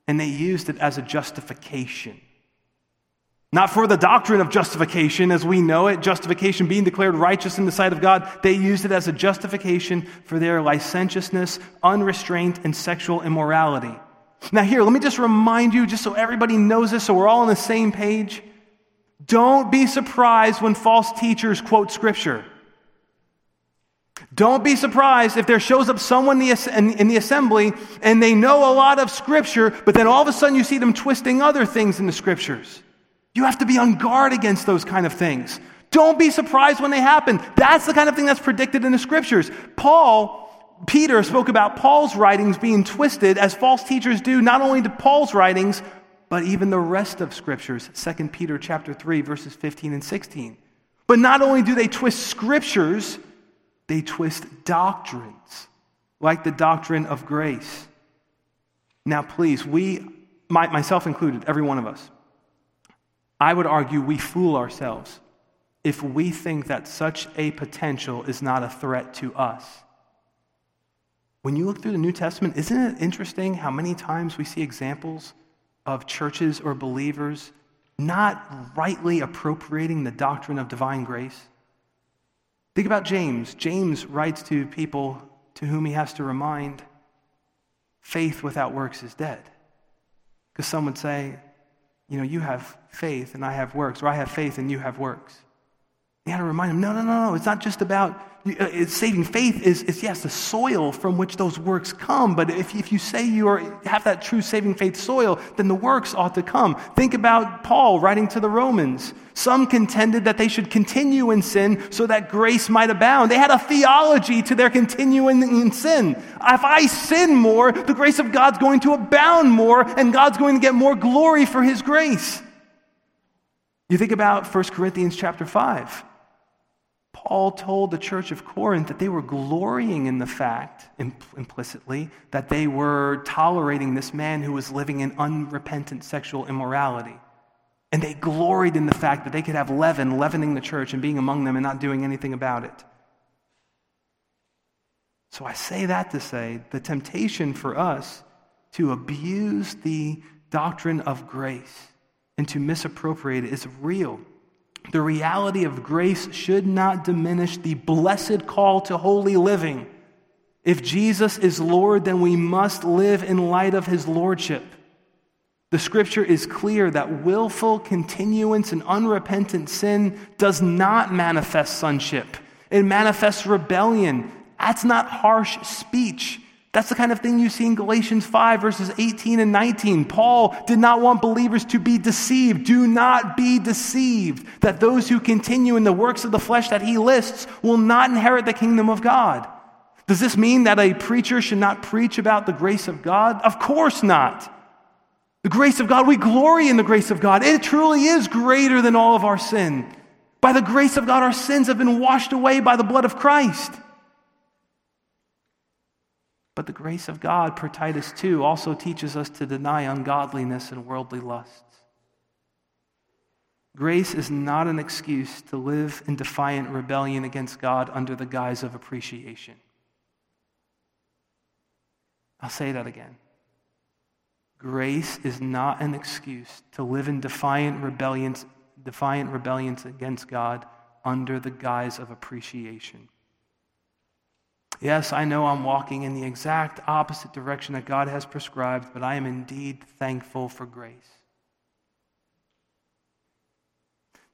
and they used it as a justification. Not for the doctrine of justification as we know it, justification being declared righteous in the sight of God. They used it as a justification for their licentiousness, unrestraint, and sexual immorality. Now, here, let me just remind you, just so everybody knows this, so we're all on the same page. Don't be surprised when false teachers quote scripture. Don't be surprised if there shows up someone in the assembly and they know a lot of scripture, but then all of a sudden you see them twisting other things in the scriptures. You have to be on guard against those kind of things. Don't be surprised when they happen. That's the kind of thing that's predicted in the scriptures. Paul, Peter spoke about Paul's writings being twisted as false teachers do not only to Paul's writings, but even the rest of scriptures. 2 Peter chapter 3 verses 15 and 16. But not only do they twist scriptures, they twist doctrines, like the doctrine of grace. Now, please, we, my, myself included, every one of us, I would argue we fool ourselves if we think that such a potential is not a threat to us. When you look through the New Testament, isn't it interesting how many times we see examples of churches or believers not rightly appropriating the doctrine of divine grace? Think about James. James writes to people to whom he has to remind faith without works is dead. Because some would say, you know, you have faith and I have works, or I have faith and you have works. You got to remind him, no, no, no, no. It's not just about Uh, saving faith is, is, yes, the soil from which those works come. But if, if you say you are, have that true saving faith soil, then the works ought to come. Think about Paul writing to the Romans. Some contended that they should continue in sin so that grace might abound. They had a theology to their continuing in sin. If I sin more, the grace of God's going to abound more, and God's going to get more glory for his grace. You think about 1 Corinthians chapter 5. Paul told the church of Corinth that they were glorying in the fact, implicitly, that they were tolerating this man who was living in unrepentant sexual immorality. And they gloried in the fact that they could have leaven leavening the church and being among them and not doing anything about it. So I say that to say the temptation for us to abuse the doctrine of grace and to misappropriate it is real. The reality of grace should not diminish the blessed call to holy living. If Jesus is Lord, then we must live in light of his lordship. The scripture is clear that willful continuance in unrepentant sin does not manifest sonship. It manifests rebellion. That's not harsh speech. That's the kind of thing you see in Galatians 5, verses 18 and 19. Paul did not want believers to be deceived. Do not be deceived that those who continue in the works of the flesh that he lists will not inherit the kingdom of God. Does this mean that a preacher should not preach about the grace of God? Of course not. The grace of God, we glory in the grace of God. It truly is greater than all of our sin. By the grace of God, our sins have been washed away by the blood of Christ. But the grace of God, per Titus 2, also teaches us to deny ungodliness and worldly lusts. Grace is not an excuse to live in defiant rebellion against God under the guise of appreciation. I'll say that again. Grace is not an excuse to live in defiant rebellion, defiant rebellion against God under the guise of appreciation. Yes, I know I'm walking in the exact opposite direction that God has prescribed, but I am indeed thankful for grace.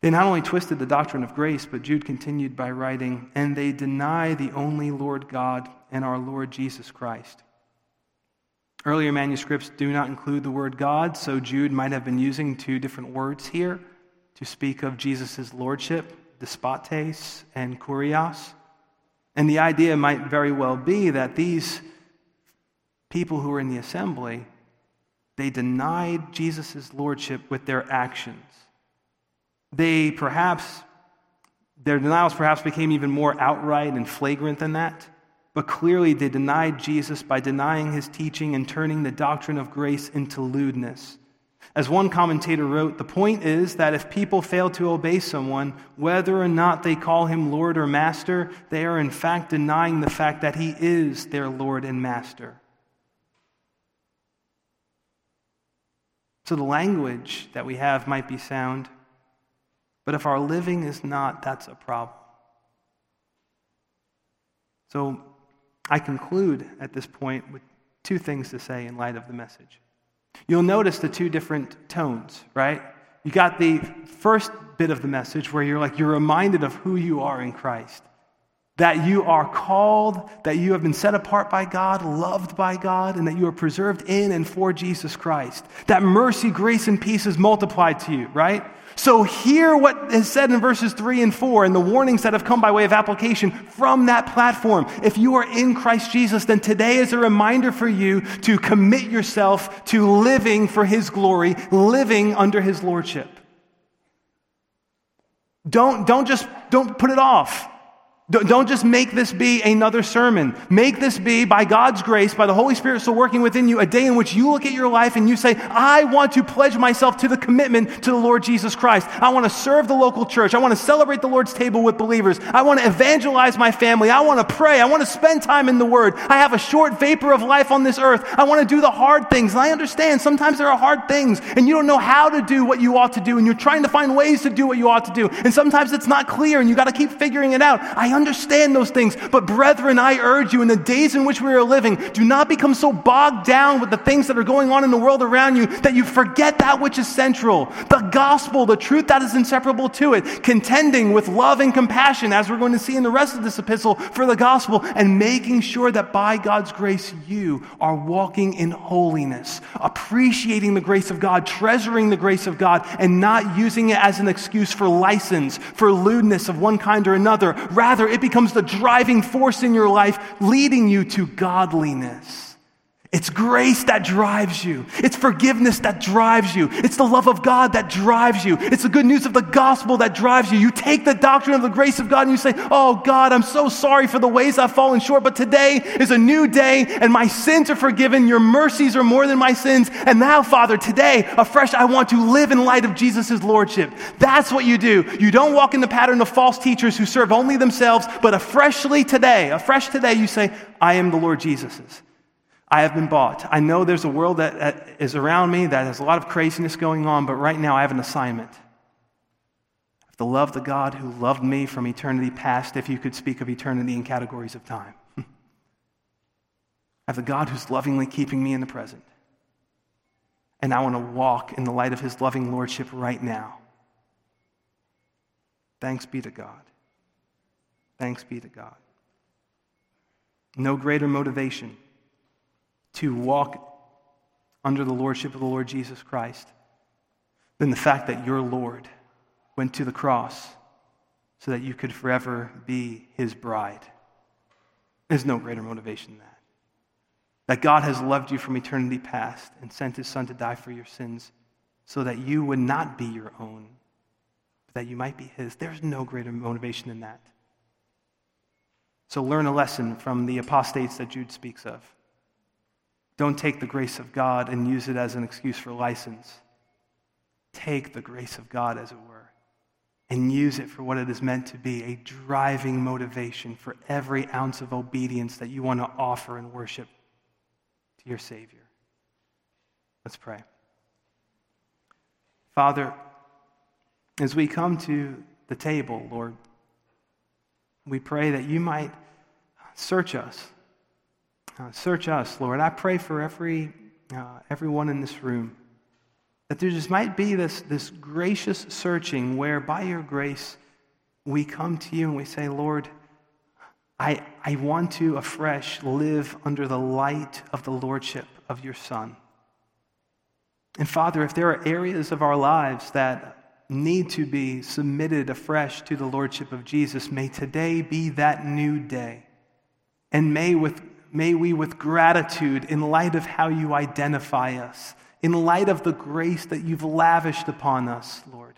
They not only twisted the doctrine of grace, but Jude continued by writing, and they deny the only Lord God and our Lord Jesus Christ. Earlier manuscripts do not include the word God, so Jude might have been using two different words here to speak of Jesus' lordship, despotes and kurios. And the idea might very well be that these people who were in the assembly, they denied Jesus' lordship with their actions. They perhaps, their denials perhaps became even more outright and flagrant than that. But clearly, they denied Jesus by denying his teaching and turning the doctrine of grace into lewdness. As one commentator wrote, the point is that if people fail to obey someone, whether or not they call him Lord or Master, they are in fact denying the fact that he is their Lord and Master. So the language that we have might be sound, but if our living is not, that's a problem. So I conclude at this point with two things to say in light of the message. You'll notice the two different tones, right? You got the first bit of the message where you're like, you're reminded of who you are in Christ. That you are called, that you have been set apart by God, loved by God, and that you are preserved in and for Jesus Christ. That mercy, grace, and peace is multiplied to you, right? So, hear what is said in verses 3 and 4 and the warnings that have come by way of application from that platform. If you are in Christ Jesus, then today is a reminder for you to commit yourself to living for His glory, living under His Lordship. Don't, don't just don't put it off. Don't just make this be another sermon. Make this be, by God's grace, by the Holy Spirit still working within you, a day in which you look at your life and you say, I want to pledge myself to the commitment to the Lord Jesus Christ. I want to serve the local church. I want to celebrate the Lord's table with believers. I want to evangelize my family. I want to pray. I want to spend time in the Word. I have a short vapor of life on this earth. I want to do the hard things. And I understand sometimes there are hard things and you don't know how to do what you ought to do and you're trying to find ways to do what you ought to do. And sometimes it's not clear and you got to keep figuring it out. I understand those things. But, brethren, I urge you, in the days in which we are living, do not become so bogged down with the things that are going on in the world around you that you forget that which is central the gospel, the truth that is inseparable to it, contending with love and compassion, as we're going to see in the rest of this epistle, for the gospel, and making sure that by God's grace you are walking in holiness, appreciating the grace of God, treasuring the grace of God, and not using it as an excuse for license, for lewdness of one kind or another. Rather, it becomes the driving force in your life, leading you to godliness. It's grace that drives you. It's forgiveness that drives you. It's the love of God that drives you. It's the good news of the gospel that drives you. You take the doctrine of the grace of God and you say, Oh God, I'm so sorry for the ways I've fallen short, but today is a new day and my sins are forgiven. Your mercies are more than my sins. And now, Father, today, afresh, I want to live in light of Jesus' Lordship. That's what you do. You don't walk in the pattern of false teachers who serve only themselves, but afreshly today, afresh today, you say, I am the Lord Jesus's. I have been bought. I know there's a world that, that is around me that has a lot of craziness going on, but right now I have an assignment. I have to love the God who loved me from eternity past, if you could speak of eternity in categories of time. [laughs] I have the God who's lovingly keeping me in the present. And I want to walk in the light of his loving lordship right now. Thanks be to God. Thanks be to God. No greater motivation to walk under the lordship of the Lord Jesus Christ than the fact that your Lord went to the cross so that you could forever be his bride. There's no greater motivation than that. That God has loved you from eternity past and sent his son to die for your sins so that you would not be your own, but that you might be his. There's no greater motivation than that. So learn a lesson from the apostates that Jude speaks of. Don't take the grace of God and use it as an excuse for license. Take the grace of God, as it were, and use it for what it is meant to be a driving motivation for every ounce of obedience that you want to offer in worship to your Savior. Let's pray. Father, as we come to the table, Lord, we pray that you might search us. Uh, search us, Lord. I pray for every, uh, everyone in this room that there just might be this, this gracious searching where, by your grace, we come to you and we say, Lord, I, I want to afresh live under the light of the lordship of your Son. And Father, if there are areas of our lives that need to be submitted afresh to the Lordship of Jesus, may today be that new day. And may, with, may we, with gratitude, in light of how you identify us, in light of the grace that you've lavished upon us, Lord,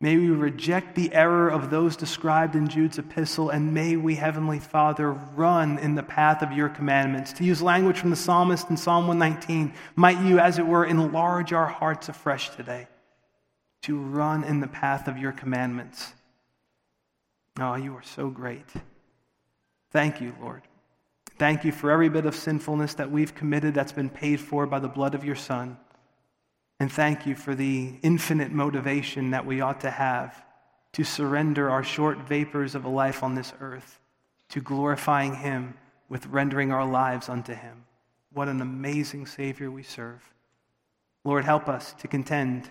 may we reject the error of those described in Jude's epistle, and may we, Heavenly Father, run in the path of your commandments. To use language from the psalmist in Psalm 119, might you, as it were, enlarge our hearts afresh today to run in the path of your commandments. Oh, you are so great. Thank you, Lord. Thank you for every bit of sinfulness that we've committed that's been paid for by the blood of your Son. And thank you for the infinite motivation that we ought to have to surrender our short vapors of a life on this earth to glorifying Him with rendering our lives unto Him. What an amazing Savior we serve. Lord, help us to contend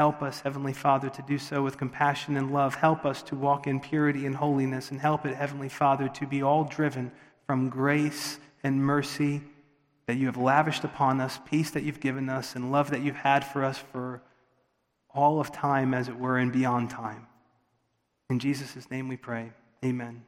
Help us, Heavenly Father, to do so with compassion and love. Help us to walk in purity and holiness, and help it, Heavenly Father, to be all driven from grace and mercy that you have lavished upon us, peace that you've given us, and love that you've had for us for all of time, as it were, and beyond time. In Jesus' name we pray. Amen.